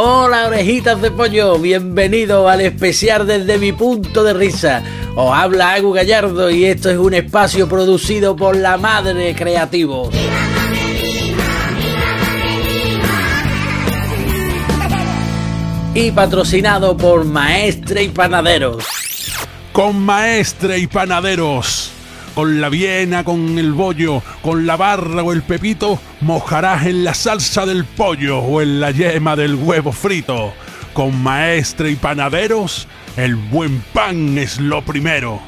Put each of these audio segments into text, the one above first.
Hola orejitas de pollo, bienvenido al especial desde mi punto de risa. Os habla Agu Gallardo y esto es un espacio producido por la Madre Creativo. Y patrocinado por Maestre y Panaderos. Con Maestre y Panaderos. Con la viena, con el bollo, con la barra o el pepito, mojarás en la salsa del pollo o en la yema del huevo frito. Con Maestre y Panaderos, el buen pan es lo primero.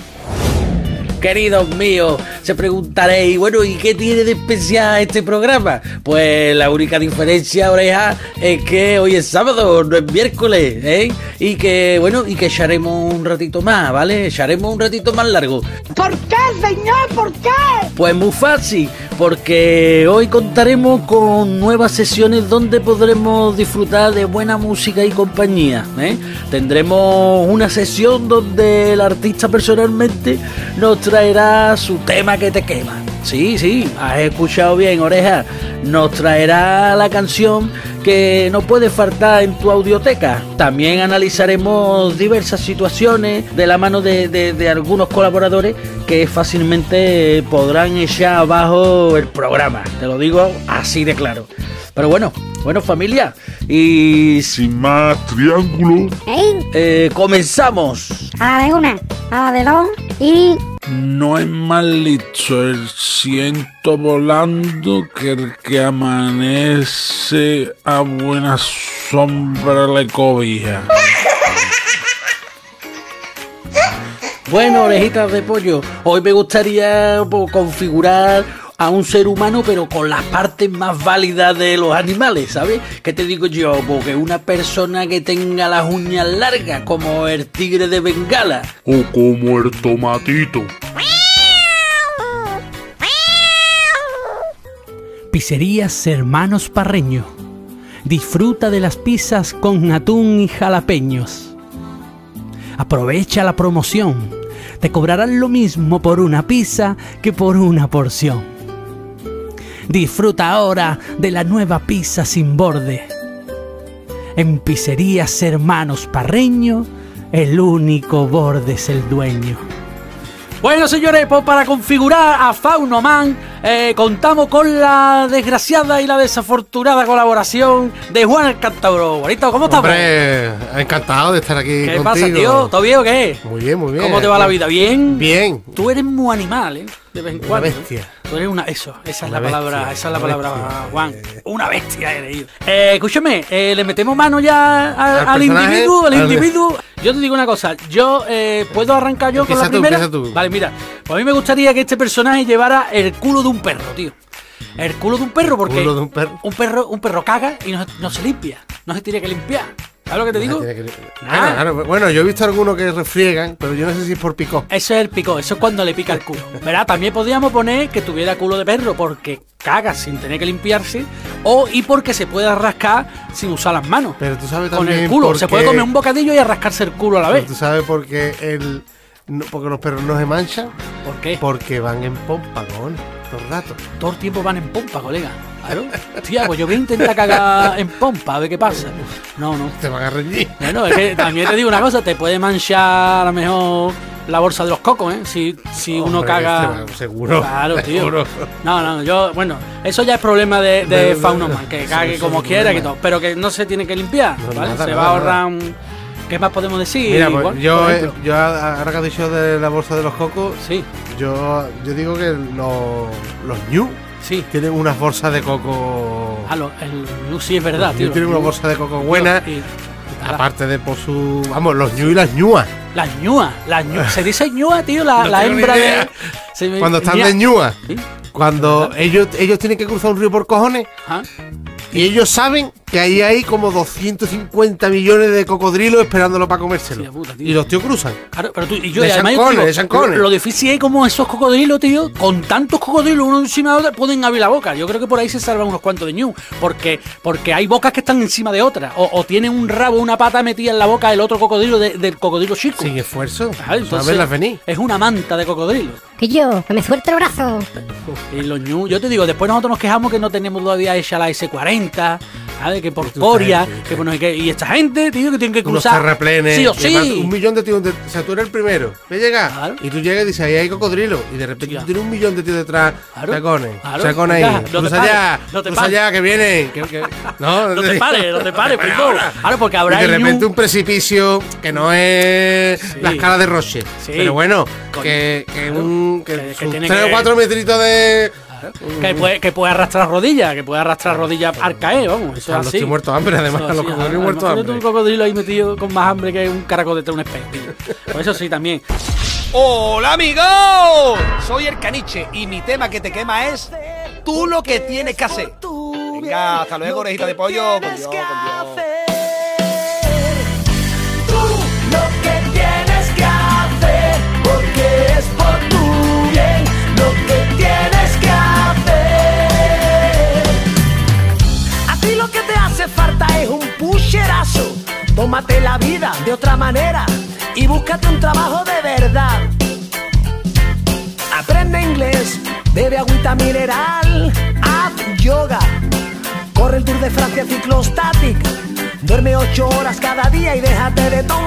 Queridos míos, se preguntaréis, bueno, ¿y qué tiene de especial este programa? Pues la única diferencia, oreja, es que hoy es sábado, no es miércoles, ¿eh? Y que, bueno, y que echaremos un ratito más, ¿vale? Echaremos un ratito más largo. ¿Por qué, señor? ¿Por qué? Pues muy fácil, porque hoy contaremos con nuevas sesiones donde podremos disfrutar de buena música y compañía. ¿eh? Tendremos una sesión donde el artista personalmente nos traerá su tema que te quema. Sí, sí, has escuchado bien, oreja. Nos traerá la canción que no puede faltar en tu audioteca. También analizaremos diversas situaciones de la mano de, de- de algunos colaboradores que fácilmente podrán echar abajo el programa. Te lo digo así de claro. Pero bueno, bueno familia, y Sin más triángulo, ¿Eh? eh, comenzamos. A la de una, a la de dos y... no es mal dicho el ciento volando que el que amanece a buena sombra le cobija. Bueno, orejitas de pollo, hoy me gustaría pues, configurar a un ser humano pero con las partes más válidas de los animales, ¿sabes? ¿Qué te digo yo? Porque una persona que tenga las uñas largas como el tigre de Bengala, O como el tomatito. Pizzerías Hermanos Parreño. Disfruta de las pizzas con atún y jalapeños. Aprovecha la promoción. Te cobrarán lo mismo por una pizza que por una porción. Disfruta ahora de la nueva pizza sin borde. En Pizzerías Hermanos Parreño, el único borde es el dueño. Bueno, señores, pues para configurar a Fauno Man, eh, contamos con la desgraciada y la desafortunada colaboración de Juan el Cantauro. Juanito, ¿cómo estamos? Hombre, encantado de estar aquí ¿Qué contigo. pasa, tío? ¿Todo bien o qué? Muy bien, muy bien. ¿Cómo te va la vida? ¿Bien? Bien. Tú eres muy animal, ¿eh? De vez en Una cuando. ¿eh? Tú eres una... Eso, esa es la palabra, bestia, esa es la palabra, bestia. Juan. Una bestia eres. Eh, escúchame, eh, ¿le metemos mano ya a- ¿Al individuo? Al individuo. Yo te digo una cosa, yo eh, puedo arrancar yo con la tú, primera. Vale, mira, pues a mí me gustaría que este personaje llevara el culo de un perro, tío. El culo de un perro, porque Culo de un perro. un perro, un perro caga y no, no se limpia, no se tiene que limpiar. ¿Sabes lo que te digo? Que- Ah. Bueno, yo he visto algunos que refriegan, pero yo no sé si es por picó. Eso es el pico, eso es cuando le pica el culo. ¿Verdad? También podríamos poner que tuviera culo de perro porque caga sin tener que limpiarse o y porque se pueda rascar sin usar las manos. Pero tú sabes Con también el culo. Se puede comer un bocadillo y a rascarse el culo a la pero vez. Tú sabes por qué el... no- porque los perros no se manchan, ¿Por qué? porque van en pompa, con todo el rato. Todo el tiempo van en pompa, colega. Claro. Tía, pues yo voy a intentar cagar en pompa, a ver qué pasa. No, no. Te van a reñir. Bueno, es que también te digo una cosa, te puede manchar a lo mejor la bolsa de los cocos, ¿eh? Si, si uno caga. va- seguro, Claro, tío. seguro. No, no, yo, bueno, eso ya es problema de, de, Faunoman, que cague como quiera, que todo, pero que no se tiene que limpiar, No, ¿vale? nada, se nada, va a ahorrar un. ¿Qué más podemos decir? Mira, pues, yo, por eh, yo ahora que has dicho de la bolsa de los cocos, Sí, yo, yo digo que los, los ñu sí. tienen unas bolsas de coco. Ah, lo- el sí es verdad, tío. ñu tienen una bolsa de coco buena. Y- Aparte de por su. Vamos, los ñu y las ñúas. Las ñúas, las ñúas. Se dice ñúa, tío, la, No la hembra de. se Cuando están ña- de ñúas. Sí. Cuando ellos, ellos tienen que cruzar un río por cojones. Ajá. Y ellos saben que ahí hay como 250 millones de cocodrilos esperándolo para comérselo. Sí, puta, y los tíos cruzan. Claro, pero tú y yo, De además yo chancones, te digo, de chancones. lo, difícil es como esos cocodrilos, tío, con tantos cocodrilos uno encima de otro, pueden abrir la boca. Yo creo que por ahí se salvan unos cuantos de ñu, porque, porque hay bocas que están encima de otras, o, o tienen un rabo, una pata metida en la boca del otro cocodrilo, de- del cocodrilo chico. Sin esfuerzo. Claro, entonces, verlas venir. Es una manta de cocodrilo. Que yo, que me suelte el brazo. Y los ñu, yo te digo, después nosotros nos quejamos que no tenemos todavía hecha la S40, ¿sabes? Que por Coria, sí, que por no qué. Y esta gente, tío, que tiene que Unos cruzar. terraplenes. Sí o que falta Un sí. millón de tíos. de- o sea, tú eres el primero. Ve llegar. Claro. Y tú llegas y dices, ahí hay cocodrilo. Y de repente tú tienes un millón de tíos detrás. Claro. Sacones. Claro. Sacones ahí. No cruza allá. no cruza allá, que vienen. que- que- no, No te pares, no te pares, primo. ahora. Claro, porque Y habrá de repente un- precipicio que no es Sí. la escala de Roche. Sí. Pero bueno, que, que un. Que, Que- que sus tiene tres que- o cuatro metritos de. Que puede, que puede arrastrar rodillas, que puede arrastrar rodillas al caer, vamos. Eso A es los así. tíos muertos de hambre, además. Los sí, cocodrilos muertos de hambre. un cocodrilo ahí metido con más hambre que un caracol detrás de un espejo. Pues eso sí, también. ¡Hola amigos! Soy el caniche y mi tema que te quema es tú lo que tienes que hacer. Venga, hasta luego, orejita de pollo. Con Dios, con Dios. Tómate la vida de otra manera y búscate un trabajo de verdad. Aprende inglés, bebe agüita mineral, haz yoga, corre el Tour de Francia ciclostatic, duerme ocho horas cada día y déjate de tonterías.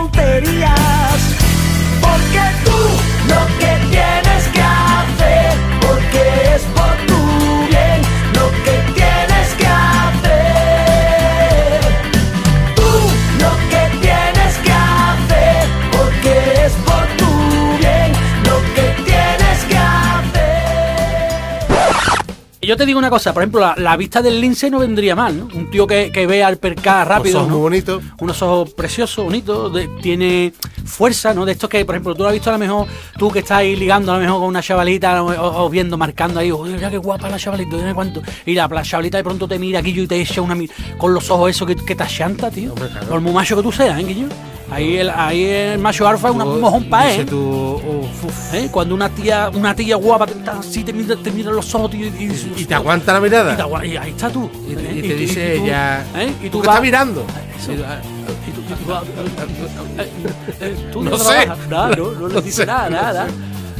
Yo te digo una cosa, por ejemplo, la, la vista del lince no vendría mal, ¿no? Un tío que, que ve al percar rápido. ojos ¿no? muy bonitos. Unos ojos preciosos, bonitos, de- tiene fuerza, ¿no? De estos que, por ejemplo, tú lo has visto a lo mejor, tú que estás ahí ligando a lo mejor con una chavalita o, viendo, marcando ahí, oye, mira qué guapa la chavalita, mira cuánto. Y la, la chavalita de pronto te mira, Guillo, y te echa una con los ojos esos que, que te achanta, tío. Hombre, claro. Por muy macho que tú seas, ¿eh, Guillo? Ahí el, ahí el macho alfa es una- un mojón pa' ¿eh? tú, ¿Eh? Cuando una tía, una tía guapa te, está así, te mira, te mira los ojos, tío, y, y te aguanta la mirada. y, te agua- y ahí está tú. Y te, ¿eh? te dice ella. ¿eh? Y tú vas. está mirando. Tú- tú vas- eh, eh, tú No no sé. No, le dices nada, nada.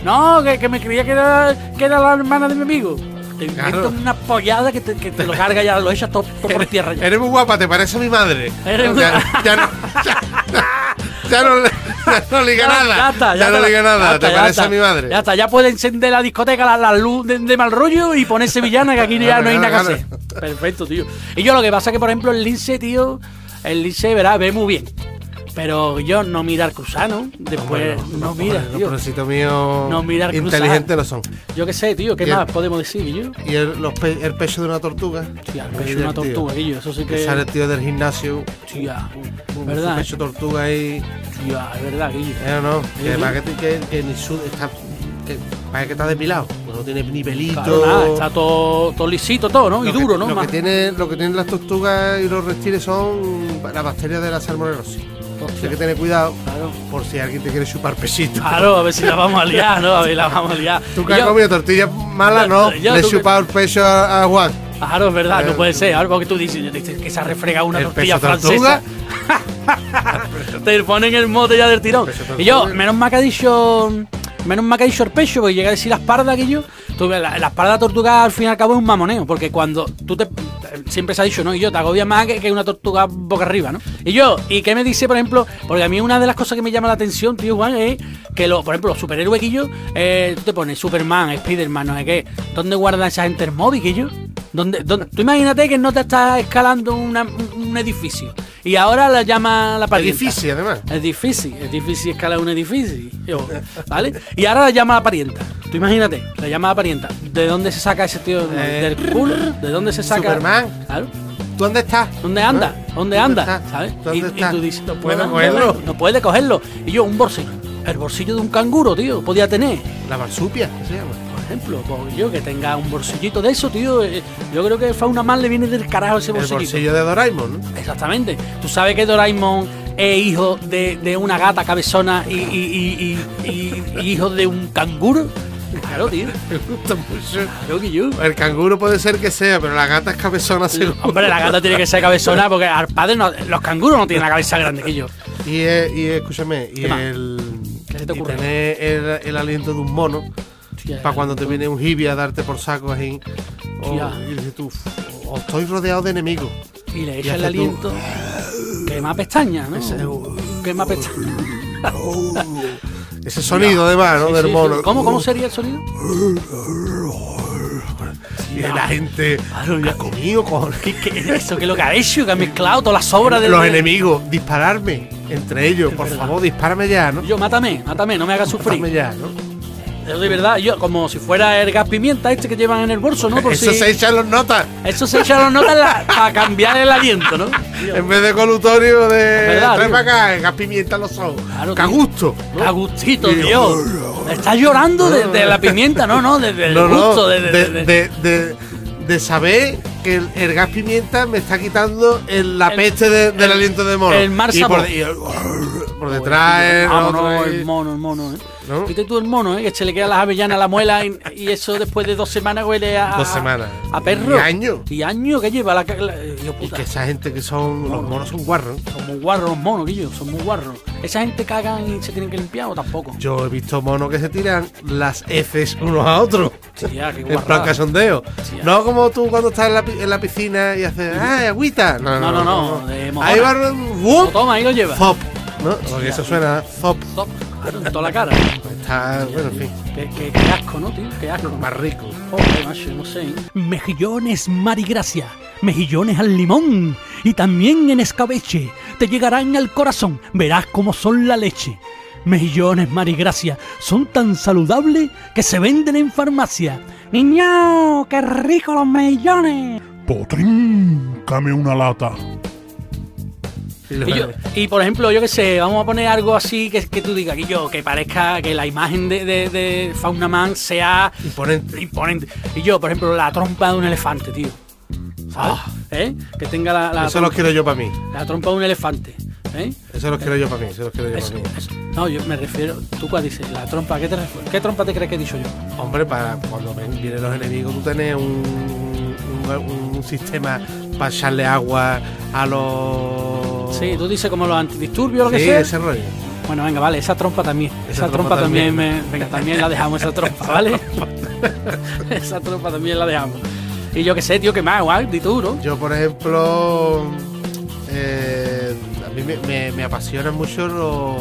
No, que, que me creía que era, que era la hermana de mi amigo. Te Claro. una pollada que te, que te lo carga ya, lo echas todo, todo por tierra ya. Eres muy guapa, te parece a mi madre. Eres muy- ya no, ya, ya no, le- ya no liga nada. Ya está, ya, ya no liga nada, ya está, te ya parece a mi madre. Ya está, ya puede encender la discoteca, la, la luz de, de mal rollo y poner sevillana, que aquí ya no hay nada que hacer. Perfecto, tío. Y yo lo que pasa es que, por ejemplo, el lince, tío, el lince, verá, ve muy bien. Pero yo no mira al cruzano, después no, mira, Los tío. precitos míos No mira al inteligentes no son. Yo qué sé, tío, ¿qué el- más podemos decir, yo? Y el, los pe- el pecho de una tortuga. Tía, muy es una divertido. tortuga, Guillo, eso sí Que que. sale el tío del gimnasio. Tía, un ¿verdad? pecho tortuga ahí. Tía, es verdad, Guillo. Eh, no, que para que, que, que ni su, está, que, que está depilado. No tiene ni pelito. Claro, nada, está todo, todo lisito, todo, ¿no? Y Lo que- duro, ¿no? Lo Más- que, tiene, lo que tienen las tortugas y los reptiles son las bacterias de la salmonelosis. Hostia. Hay que tener cuidado Claro. por si alguien te quiere chupar pesito. Claro, a ver si la vamos a liar, ¿no? A ver, la vamos a liar. Tú que has comido tortillas malas, No, no. yo- Le he chupado el pecho a, a Juan. Claro, es verdad, no puede ser. Ahora porque tú dices, dices que se ha refregado una ¿El tortilla francesa. Te ponen el mote ya del tirón. Y yo, menos mal que ha dicho. Menos mal que ha dicho el pecho, porque llega a decir la espalda que yo. Tú, la, la espalda tortuga al fin y al cabo es un mamoneo, porque cuando tú te. Siempre se ha dicho, ¿no? Y yo te agobia más que, que una tortuga boca arriba, ¿no? Y yo, ¿y qué me dice, por ejemplo? Porque a mí una de las cosas que me llama la atención, tío Juan, es que, lo, por ejemplo, los superhéroes yo, eh, tú te pones Superman, Spiderman, no sé qué. ¿Dónde guardan esa gente el móvil que yo? ¿Dónde, dónde- Tú imagínate que no te estás escalando una- un, edificio y ahora la llama la Es parienta. difícil, además. Es difícil, es difícil escalar un edificio. ¿Vale? Y ahora la llama la parienta. Tú imagínate, la llama la parienta. ¿De dónde se saca ese tío? Eh, ¿Del culo? ¿De dónde se saca? Superman. Claro. ¿Tú dónde estás? ¿Dónde anda? ¿Eh? ¿Dónde anda? estás? ¿Sabes? ¿Dónde y, y estás? tú dices, No puedo cogerlo. No, puede cogerlo. Y yo, un bolsillo. El bolsillo de un canguro, tío, podía tener. La marsupia, ¿qué se llama? Por ejemplo, pues yo que tenga un bolsillito de eso, tío. eh, Yo creo que Fauna Man le viene del carajo ese El bolsillito. bolsillo de Doraemon, ¿no? Exactamente. Tú sabes que Doraemon es hijo de, de una gata cabezona y, y- y- y- hijo de un canguro. Claro, tío. Me gusta mucho. Claro que yo. El canguro puede ser que sea, pero la gata es cabezona seguro. Hombre, la gata tiene que ser cabezona porque al padre no- los canguros no tienen la cabeza grande que yo. Y, eh, y escúchame, y el. ¿Qué se te y tener el, el aliento de un mono Hostia, para cuando te viene un hibi a darte por saco así. O, y dices tú, o estoy rodeado de enemigos. Y le Y echa el hace tú- aliento. Quema pestañas, ¿no? Ese- Quema pestañas. Ese sonido además, ¿no? Sí, Del sí, mono. ¿Cómo, ¿Cómo sería el sonido? Y la gente Claro, ya- ha comido con ¿Qué, qué- eso que es lo que ha hecho? Que ha mezclado todas las sobras de los enemigos. Dispararme entre ellos. Por favor, dispárame ya, ¿no? Yo, mátame, mátame, no me hagas sufrir. ya, ¿no? Yo, de verdad, yo, como si fuera el gas pimienta este que llevan en el bolso, ¿no? Por Eso si- se echan los notas. Eso se echa las notas la- para cambiar el aliento, ¿no? En vez de colutorio de. verdad, Trae tío. para acá, gas pimienta en los ojos. Claro, que a tío. gusto. A gustito, Y- Dios. Estás llorando de, de la pimienta, no, no, desde el No, no, gusto. De, de- de, saber que el, el gas pimienta me está quitando el- la El- peste de- del el- aliento de mono. el mal y por, y el- por detrás el otro el mono, el mono, ¿eh? ¿No? Viste tú el mono, ¿eh? Que se le queda las avellanas a la muela y, y eso después de dos semanas huele a. Dos semanas. A perro. Y años. Y años que lleva la. la- Dios Y puta. que esa gente que son. Los monos son guarros. Son muy guarros los monos, Guillo, son muy guarros. ¿Esa gente cagan y se tienen que limpiar o tampoco? Yo he visto monos que se tiran las heces unos a otros. Qué En plan. Sí, ya. no como tú cuando estás en la, en la piscina y haces. ¡Ay, agüita! No, No, no, no, de. Ahí va. Lo toma, ahí lo lleva. Zop. ¿No? Porque eso suena zop. Claro, en toda la cara. Está, bueno, en fin, Qué, qué- qué asco, ¿no, tío? Qué asco. más rico. Joder, macho, no sé. ¿eh? Mejillones Marigracia, mejillones al limón y también en escabeche. Te llegarán al corazón, verás cómo son la leche. Mejillones Marigracia son tan saludables que se venden en farmacia. ¡Niño! ¡Qué rico los mejillones! Potrín, came una lata. Y lo- Y, yo- y, por ejemplo, yo qué sé, vamos a poner algo así que, que tú digas, que yo, que parezca que la imagen de, de, de Fauna Man sea Imponente. imponente. Y yo, por ejemplo, la trompa de un elefante, tío. ¿Sabes? ¿Eh? Que tenga la, la, Eso lo quiero yo para mí. la trompa de un elefante. ¿Eh? Eso lo quiero yo para mí. Eso lo quiero yo Eso, para mí. eso. No, yo me refiero. ¿Tú cuál dices? La trompa. ¿Qué, te refieres? ¿Qué trompa te crees que he dicho yo? Hombre, para cuando vienen los enemigos, tú tenés un, un, un sistema para echarle agua a los. Sí, tú dices como los antidisturbios o lo que Sí, sea. ese rollo. Bueno, venga, vale, esa trompa también. Esa, Esa trompa, trompa también, me, venga, también la dejamos, esa trompa, ¿vale? esa trompa también la dejamos. Y yo qué sé, tío, que más, guay, di tú, ¿no? Yo, por ejemplo, eh, a mí me, me- me apasionan mucho los,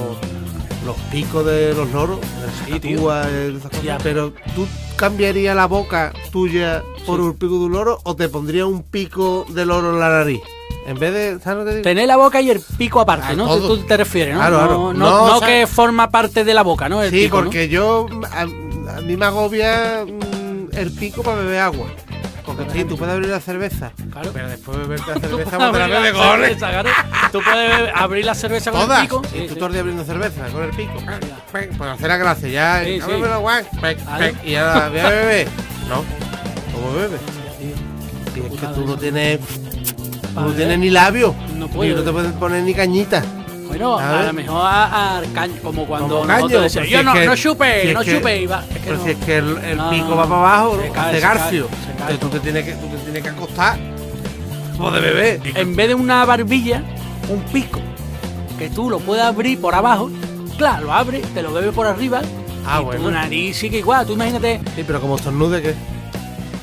los picos de los loros, Sí, las cosas. Ya. pero tú cambiarías la boca tuya por Sí. un pico de un loro o te pondrías un pico de loro en la nariz. En vez de, ¿sabes lo que digo? Tener la boca y el pico aparte, ¿no? todo. Tú te refieres, ¿no? Claro, no, claro. no, No, no o sea- que forma parte de la boca, ¿no? El sí, pico, ¿no? porque yo a, a mí me agobia mm, el pico para beber agua. Porque sí, tú puedes abrir la cerveza, Claro. pero después de beberte la Tú cerveza, puedes pues te la abrir bebes la con el- cerveza, claro. Tú puedes abrir la cerveza con Todas. el pico. Y Sí, tú sí. todo el día abriendo cerveza con el pico. Pues hacer la gracia, ya. Sí, ábreme sí. la guay, pec, Claro. pec, Y ahora voy a beber. No. ¿Cómo bebes? Y es que tú no tienes. No Vale. tienes ni labios. No Y puedo. no te puedes poner ni cañita. Bueno, A a, ver. lo mejor a, a caño, como cuando Como nosotros caño, decíamos, pero si yo no, que- no chupe, si no que- chupe. Y va, es que Pero no. si es que el, el No, pico va para abajo, se cae, hace se cae, garfio. se cae. Entonces tú te tienes que, tú te tienes que acostar. Como de bebé. En vez de una barbilla, un pico, que tú lo puedes abrir por abajo, claro, lo abres, te lo bebes por arriba. Ah, y bueno. Tu nariz sigue igual, tú imagínate, Sí, pero como estornude, ¿qué?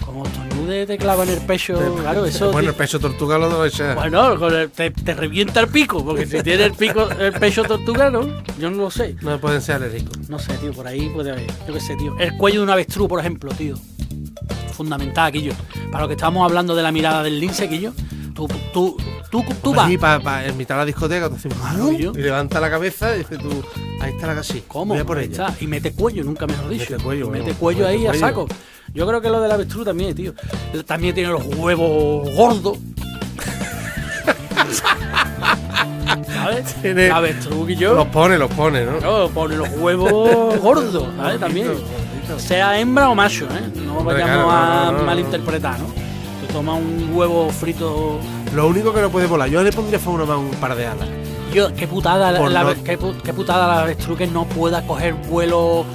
como estornude te clava en el pecho, claro, eso... Bueno, el pecho tortuga lo debe echar. Bueno, con el- te, te revienta el pico, porque si tiene el pico, el pecho tortuga, ¿no? Yo no lo sé. No pueden ser alérgicos. No sé, tío, por ahí puede haber. Yo qué sé, tío. El cuello de un avestruz, por ejemplo, tío. Fundamental, Aquillo. Para lo que estábamos hablando de la mirada del lince, Aquillo. Tú, tú, tú, tú vas. Y para en mitad de la discoteca, te haces y levanta la cabeza y dices tú, ahí está la casi. ¿Cómo? Voy a por ella. está. Y mete cuello, nunca mejor dicho. Mete cuello, mete bueno, cuello ahí a cuello. saco. Yo creo que lo del avestruz también, tío. También tiene los huevos gordos. ¿Sabes? Tiene- El avestruz y yo. Los pone, los pone, ¿no? Claro, pone los huevos gordos, ¿sabes? También. Sea hembra o macho, ¿eh? No vayamos a no, no, no. malinterpretar, ¿no? Te toma un huevo frito. Lo único que no puede volar, yo le pondría fauna más un par de alas. Yo, qué putada, la, Por la- no- qué, qué putada la avestruz que no pueda coger vuelo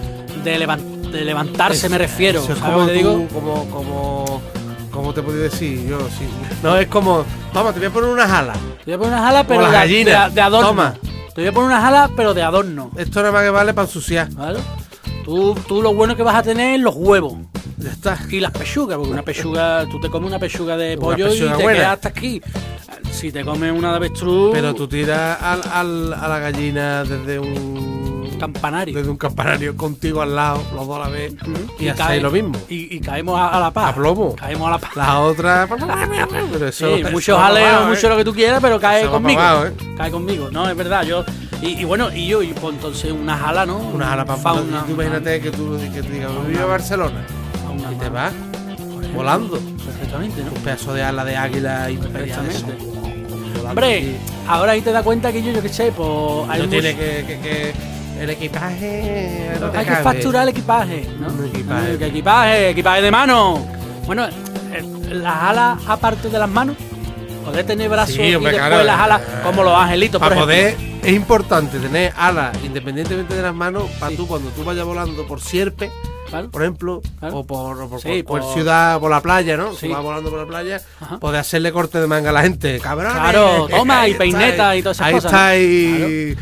de, levan- de levantarse, Es- me refiero. eso es ¿sabes como te tú, digo? como, como, ¿cómo te puedo decir? Yo, sí. No, es como, vamos, te voy a poner unas alas. Te voy a poner unas alas, pero de, gallinas. de- de adorno. Toma. Te voy a poner unas alas, pero de adorno. Esto nada más que vale para ensuciar. ¿Vale? Tú, tú lo bueno que vas a tener es los huevos. Ya está. Y las pechugas, porque una pechuga, tú te comes una pechuga de pollo pechuga y te buena. quedas hasta aquí. Si te comes una de avestruz. Pero tú tiras al, al- a la gallina desde un Campanario. Desde un campanario contigo al lado, los dos a la vez, y, hacéis cae- lo mismo. Y, y caemos a, a la paz. A plomo. Caemos a la paz. La otra. Pero Sí, eso, mucho eso va jaleo, pagado, mucho ¿eh? lo que tú quieras, pero cae Eso conmigo. ¿eh? Cae conmigo, no, es verdad. Yo y, y bueno, y yo, y pues entonces una jala, ¿no? Una jala para fauna. Tú imagínate que tú que te digas, voy a Barcelona una- y te vas volando. Perfectamente, ¿no? Un pedazo de ala de águila. Perfectamente. Hombre, ahora ahí te das cuenta que yo, yo qué sé, pues hay no mucho- tiene que, que, que el equipaje. no te hay que facturar el equipaje, ¿no? Un equipaje. No, que equipaje, equipaje de mano. Bueno, eh, las alas aparte de las manos, poder tener brazos Sí, y después claro. las alas como los angelitos, Para poder, es importante tener alas independientemente de las manos, para tú cuando tú vayas volando por sierpe, Claro. por ejemplo, Claro. o por, o por, Sí, por- por por- ciudad, por la playa, ¿no? Sí. Tú vas volando por la playa, Ajá. poder hacerle corte de manga a la gente, cabrones. Claro, toma, y peineta y todas esas ahí cosas, estáis,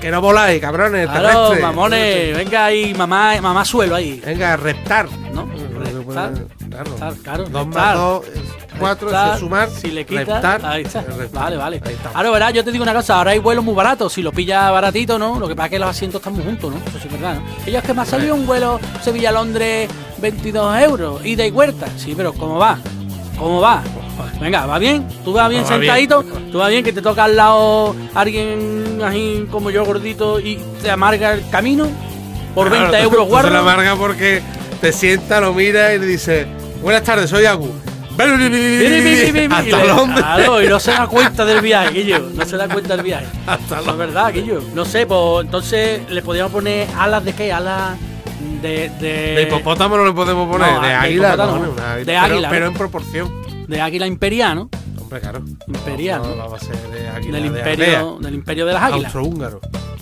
que no voláis, cabrones, Claro, mamones, venga ahí, mamá, mamá suelo ahí, Venga, reptar. ¿no? Reptar, Claro. reptar, claro, Dos más dos, es cuatro, Reptar, es sumar. Si le quitas, reptar, ahí está. es reptar. Vale, vale. Ahí está. Ahora, verás, yo te digo una cosa, ahora hay vuelos muy baratos. Si lo pillas baratito, ¿no? Lo que pasa es que los asientos están muy juntos, ¿no? Eso sí es verdad, ¿no? Ellos que me ha salido un vuelo Sevilla-Londres 22 euros, ida y vuelta. Sí, pero ¿cómo va? ¿Cómo va? Venga, ¿va bien? ¿Tú vas bien Va bien. sentadito? ¿Tú vas bien que te toca al lado alguien así como yo gordito y te amarga el camino? Por Claro, 20 tú- euros, tú Se la guarda. amarga porque te sienta, lo mira y le dice: Buenas tardes, soy Agu. Hasta Londres. Claro, y no se da cuenta del viaje, Guillo. No se da cuenta del viaje. Hasta es verdad, Guillo. No sé, pues entonces le podríamos poner alas de qué? Alas de. De, De hipopótamo no le podemos poner, No, de águila, no, no. De pero- águila, Pero en proporción. De águila imperial, ¿no? Hombre, claro. Imperial, No, ¿no? no va a ser de águila. Del de imperio, del imperio de las águilas. Austrohúngaro.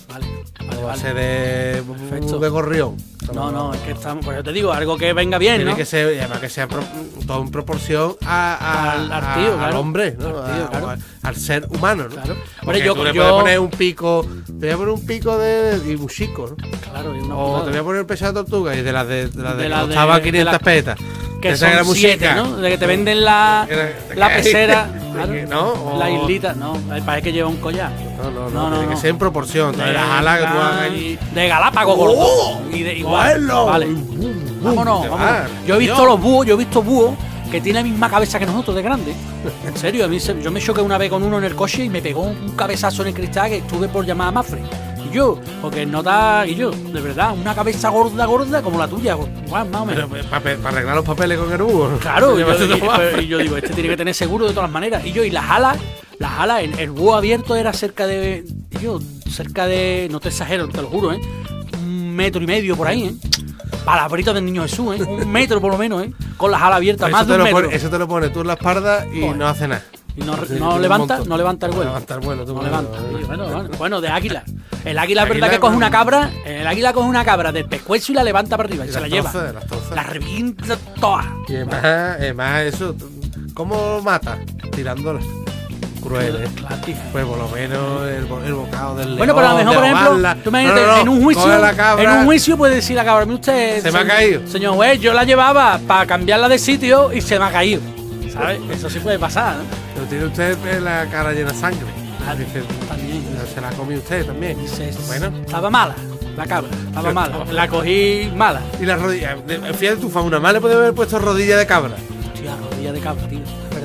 Vale, vale, No va a vale. ser de, Perfecto. de gorrión. No, no, es que estamos. Pues yo te digo, algo que venga bien, Tiene ¿no? que ser, y además que sea pro- todo en proporción a, a- Al- al a- tío, al claro. hombre, ¿no? Al tío, claro. a- al ser humano, ¿no? Claro. Porque yo- tú le yo- puedes poner un pico, te voy a poner un pico de, de un chico, ¿no? Claro, y una O putada. te voy a poner el peso de tortuga y de las de, de, las de, De de- costaba de 500 la- pesetas. que Esa era son siete. ¿no? De que te venden la, la pecera. ¿No? O- la islita, no, parece que lleva un collar. No, no, no, No, tiene no. que ser en proporción. De, las alas que tú hagas de Galápagos, gordo. Y de igual. Vale. Vámonos, vámonos. va, Yo he visto los búhos, yo he visto búhos que tienen la misma cabeza que nosotros de grande. En serio, a mí se- yo me choqué una vez con uno en el coche y me pegó un cabezazo en el cristal que estuve por llamar a Mafre. Y yo, porque nota, y yo, de verdad, una cabeza gorda, gorda como la tuya, igual, más o menos. Pero para arreglar los papeles con el búho. ¿no? Claro, y yo, Llévate y- todo más. pero- y yo digo, este tiene que tener seguro de todas maneras. Y yo, y las alas, las alas, el, el búho abierto era cerca de. y yo, cerca de. No te exagero, te lo juro, ¿eh? Metro y medio por ahí, ¿eh? Palabrito del niño Jesús, ¿eh? Un metro por lo menos, ¿eh? Con las alas abiertas, más de un metro. eso te lo pones tú en la espalda y Joder. no hace nada. Y no, no levanta, no levanta el No vuelo. levanta el vuelo, tú No bueno, levanta. bueno. Sí, Bueno, bueno, bueno, de águila. El águila es verdad que coge una cabra, el águila coge una cabra del pescuezo y la levanta para arriba y, Y se la lleva. las. La revienta toda. Y además, además eso, ¿cómo mata? Tirándola. Cruel, ¿eh? Pues por lo menos el, bo- el bocado del Bueno, pero a lo mejor, por ejemplo, tú imagínate, No, no, no, en un juicio, coge la cabra, en un juicio puede decir la cabra, usted, Se me ha caído. Señor juez, yo la llevaba para cambiarla de sitio y se me ha caído. ¿Sabes? Eso sí puede pasar, ¿no? Pero tiene usted en la cara llena de sangre. Ah, Dice, también. se la comió usted también. Se- Bueno. Estaba mala, la cabra, estaba mala. La cogí mala. Y la rodilla, de- fíjate tu fauna, más le puede haber puesto rodilla de cabra. Hostia, rodilla de cabra, tío.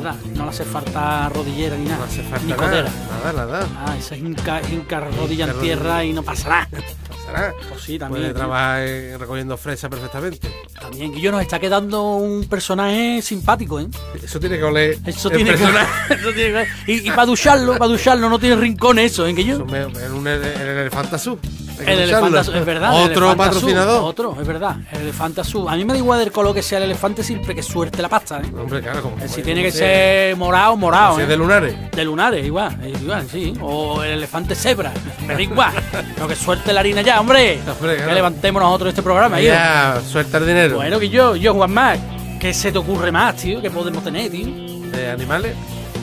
Es verdad. No le hace falta rodillera ni nada. No hace falta ni nada. cotera. Nada, nada. Ah, esa hinca, hinca rodilla en tierra y no pasa nada. Pasará. Pues sí, también. Puede trabajar eh, recogiendo fresa perfectamente. También, Guillo nos está quedando un personaje simpático, ¿eh? Eso tiene que oler. Eso el tiene, que, personaje. eso tiene que- Y, y para ducharlo, para ducharlo no tiene rincones eso. Eso me- En un ele- el elefante azul. El usarlo. elefante azul, es verdad. Otro patrocinador. otro, es verdad. El elefante azul. A mí me da igual del color que sea el elefante siempre que suerte la pasta, ¿eh? Hombre, claro, como. Si como tiene que ser morado, morado. Si es ¿eh? de lunares. De lunares, igual, es igual, sí. O el elefante cebra, me da igual. Lo que suelte la harina ya, hombre. Hombre, claro. Que levantemos nosotros este programa. Ya, suelta el dinero. Bueno, que yo, yo, Juan Mac, ¿qué se te ocurre más, tío? ¿Qué podemos tener, tío? De animales.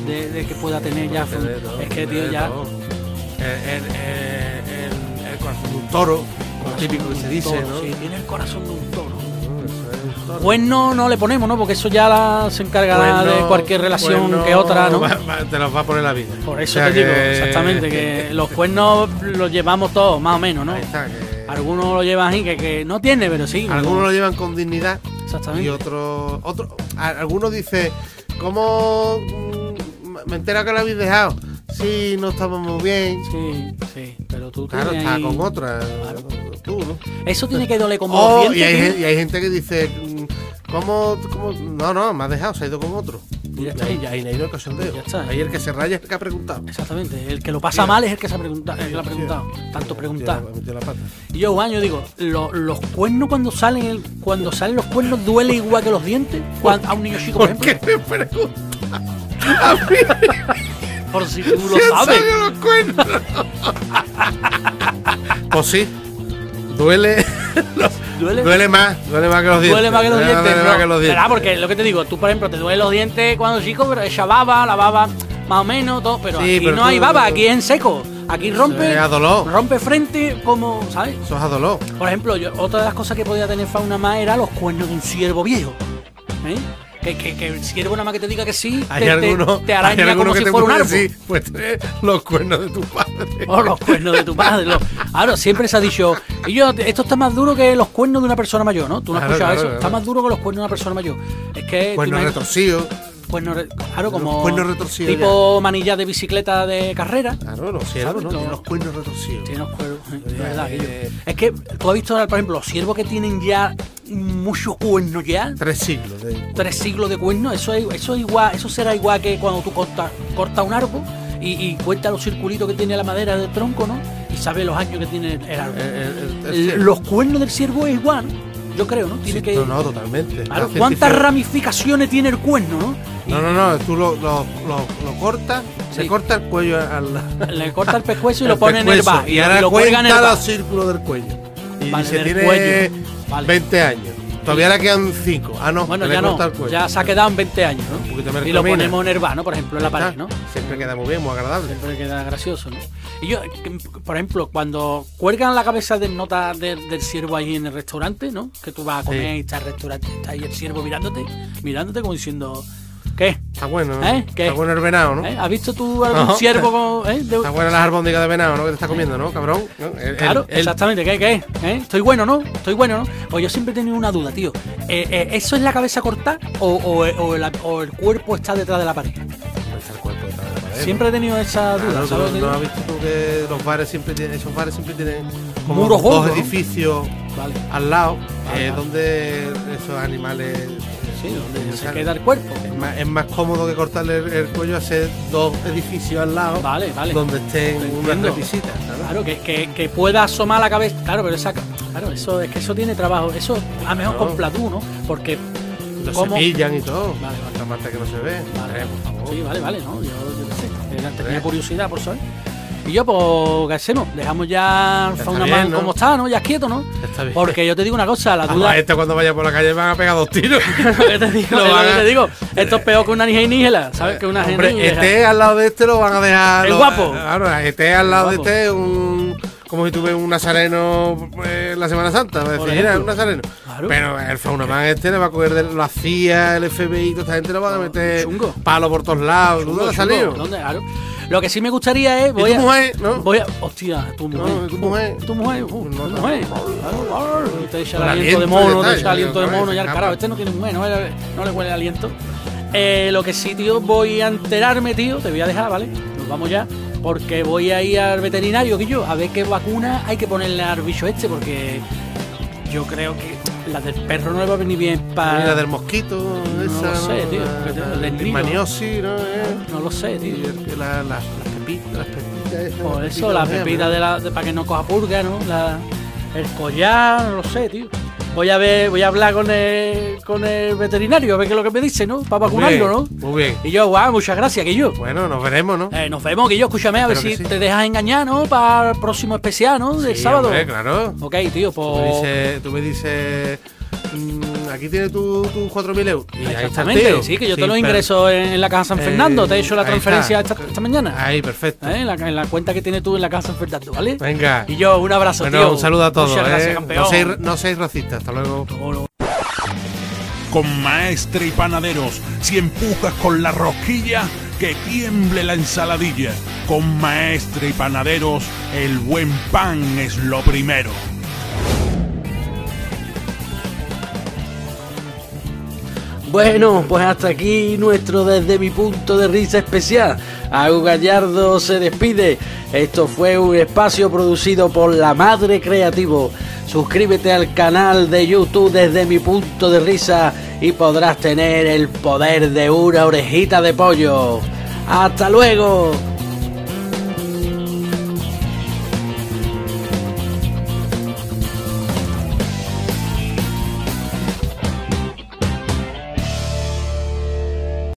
De, de que pueda tener ya. Todo, Es que, tío, ya. el- el corazón de un toro, como típico que se dice, Toro, ¿no? Sí, tiene el corazón de un toro. Eso es un toro. Cuerno no le ponemos, ¿no? Porque eso ya la- se encarga Cuerno- de cualquier relación cuerno que otra, ¿no? va- va- te los va a poner la vida. Por eso O sea te digo, exactamente, que los cuernos los llevamos todos, más o menos, ¿no? Ahí está, que- Algunos lo llevan ahí, que, que no tiene, pero sí. Algunos lo llevan con dignidad Exactamente. y otros. Otro, algunos dicen, ¿cómo mm, me entera que lo habéis dejado? Sí, no estamos muy bien. Sí, sí, pero tú Claro, está ahí- con otra. Tú, ¿no? Eso tiene que doler como Oh, los y, hay, y hay gente que dice, mm, ¿cómo, cómo? No, no, me ha dejado, se ha ido con otro. Y ya está. ahí, ahí no hay el cachondeo. Ya está. Ahí el que se raya es el que ha preguntado. Exactamente, el que lo pasa mal es el que se ha preguntado, el que ha preguntado. Tanto preguntar. Y yo, Juan, yo digo, lo- los cuernos cuando salen, el- cuando salen los cuernos duele igual que los dientes a un niño chico, por ¿Por ejemplo. qué me preguntas? Por si tú lo ¿Quién sabes. sabe los cuernos? pues sí, duele, Duele, duele más, duele más que los dientes. duele más que los dientes. Duele no. más que los dientes. ¿Verdad? Porque lo que te digo, tú por ejemplo te duelen los dientes cuando chico, pero echa baba, la baba más o menos, todo, pero Sí, aquí pero no tú- hay baba, aquí es en seco. Aquí rompe, es a dolor. rompe frente como, ¿sabes? Eso es a dolor. Por ejemplo, yo, otra de las cosas que podía tener fauna más era los cuernos de un ciervo viejo. ¿eh? Que, que, que el ciervo nada más que te diga que sí, Hay te, te- algunos, te hay araña algunos como que si te fuera un árbol. decir, pues los cuernos de tu padre. O los cuernos de tu padre. los- Claro, siempre se ha dicho. Y yo, esto está más duro que los cuernos de una persona mayor, ¿no? Tú no has Claro, escuchado claro, eso. claro. Está más duro que los cuernos de una persona mayor. Es que. Cuernos retorcidos. Cuernos re- claro, como. cuernos retorcidos Tipo manillas de bicicleta de carrera. Claro, los ciervos, Tienen los cuernos retorcidos. Tiene los cuernos. eh, Ya, verdad, eh. Es que tú has visto, por ejemplo, los ciervos que tienen ya muchos cuernos ya. Tres siglos. De... tres siglos de cuernos, eso es, eso es igual, eso será igual que cuando tú cortas cortas un árbol y, y cuentas los circulitos que tiene la madera del tronco, ¿no? Y sabes los años que tiene el, árbol. El- el- el- el El- ciervo. los cuernos del ciervo es igual, yo creo, ¿no? Tiene Sí, que. no, no, totalmente. Claro, ¿Cuántas ramificaciones tiene el cuerno, no? Y No, no, no, tú lo, lo, lo, lo cortas, Sí. se corta el cuello al. Le corta el pescuezo y lo pone en el bar. Y ahora lo cuelga en el bar. círculos del cuello. Y Vale, se tiene cuello. Vale. 20 años. Todavía le quedan 5. Ah, no, Bueno, ya no, ya se ha quedado en 20 años, ¿no? Un poquito de Y lo ponemos en el bar, ¿no? Por ejemplo, en la pared, ¿no? Siempre queda muy bien, muy agradable. Siempre queda gracioso, ¿no? Que, por ejemplo, cuando cuelgan la cabeza del nota del, del ciervo ahí en el restaurante, ¿no? Que tú vas a comer Sí. y está el restaurante, está ahí el ciervo mirándote, mirándote como diciendo, ¿qué? Está bueno, ¿no? ¿Eh? ¿Qué? Está bueno el venado, ¿no? ¿Eh? ¿Has visto tú algún ciervo con, eh, de- Está buena las albóndigas de venado, ¿no? Que te está comiendo, ¿no, cabrón? ¿No? El- Claro, el- el- exactamente, ¿qué, qué? ¿Eh? Estoy bueno, ¿no? Estoy bueno, ¿no? Pues yo siempre he tenido una duda, tío. ¿Eso es la cabeza cortada o, o- o el, o el cuerpo está detrás de la pared? Siempre he tenido esa duda, ¿No has visto tú que los bares siempre tienen, esos bares siempre tienen como Muros dos edificios Vale. al lado, Vale, eh, vale. donde esos animales Sí, donde se queda el cuerpo. es más, es más cómodo que cortarle el, el cuello hacer dos edificios al lado Vale, vale. donde estén unas ¿sabes? Claro, que, que, que pueda asomar la cabeza. Claro, pero esa. Claro, eso es que eso tiene trabajo. Eso a lo mejor con platú, ¿no? Porque. Lo ¿cómo? cepillan y todo. Vale, vale. Otra parte que no se ve. Vale, Eh, por favor. Sí, vale, vale, ¿no? Yo, yo qué sé. Era- Tenía curiosidad por saber. Y yo, pues, ¿qué hacemos? Dejamos ya Fauna bien, Man ¿no? como está, ¿no? Ya quieto, ¿no? Está bien. Porque yo te digo una cosa, la Además, duda. este cuando vaya por la calle van a pegar dos tiros. te digo, Lo es van que a- te digo. Esto es peor que una alienígena, ¿sabes? Que una Hombre, este al lado de este lo van a dejar. El lo- guapo. Claro, este al lado de este un. Como si tuve un nazareno eh, la Semana Santa. Va a Por decir, mira, ejemplo. un nazareno. Claro. Pero el Faunaman este le va a coger de la CIA, el FBI, toda esta gente le van a meter Chungo. palo por todos lados. Chungo, ¿Dónde ha chungo. salido? ¿Dónde? Claro. Lo que sí me gustaría es. ¿Y Voy tu a, mujer? ¿No? Voy a. Hostia, tu mujer. No, tu mujer. Tu mujer. uh, No, tu no. mujer. Y te echa el aliento de mono, te echa el aliento de mono. ya, ya, carajo, este no tiene mujer, no, le- no le huele el aliento. Eh, lo que sí, tío, voy a enterarme, tío. Te voy a dejar, ¿vale? Nos vamos ya. Porque voy a ir al veterinario, que yo, a ver qué vacuna hay que ponerle al bicho este, porque yo creo que la del perro no le va a venir bien para. Mira, del mosquito, No esa. lo sé, ¿no? tío, La- la- la maniosis, ¿no? Eh, No lo sé, tío. la- las las pepitas, las pepitas. esas, Por las eso, la pepitas, pepita ¿no? de la, de, para que no coja purga, ¿no? La, el collar, no lo sé, tío. Voy a ver, voy a hablar con el, con el veterinario, a ver qué es lo que me dice, ¿no? Para vacunarlo, bien, ¿no? Muy bien. Y yo, guau, muchas gracias, que yo. Bueno, nos veremos, ¿no? Eh, nos vemos, que yo, escúchame, a ver si sí. te dejas engañar, ¿no? Para el próximo especial, ¿no? Del Sí, sábado. hombre, claro. Ok, tío, Tú me pues. dices, tú me dices mm, aquí tienes tus tu 4.000 euros. Y ahí está el Exactamente, tío. sí, que yo te Sin lo ingreso en, en la casa San Eh, Fernando. Te he hecho la transferencia esta, esta mañana. Ahí, perfecto. ¿Eh? En, la, en la cuenta que tienes tú en la casa San Fernando, ¿vale? Venga. Y yo, un abrazo, Bueno, tío. un saludo a todos. Muchas gracias, ¿eh? campeón. No seáis, no seáis racistas. Hasta luego. Hasta luego. con maestre y panaderos. Si empujas con la rosquilla, que tiemble la ensaladilla. Con maestre y panaderos, el buen pan es lo primero. Bueno, pues hasta aquí nuestro desde mi punto de risa especial. Agu Gallardo se despide. Esto fue un espacio producido por La Madre Creativo. Suscríbete al canal de YouTube desde mi punto de risa y podrás tener el poder de una orejita de pollo. ¡Hasta luego!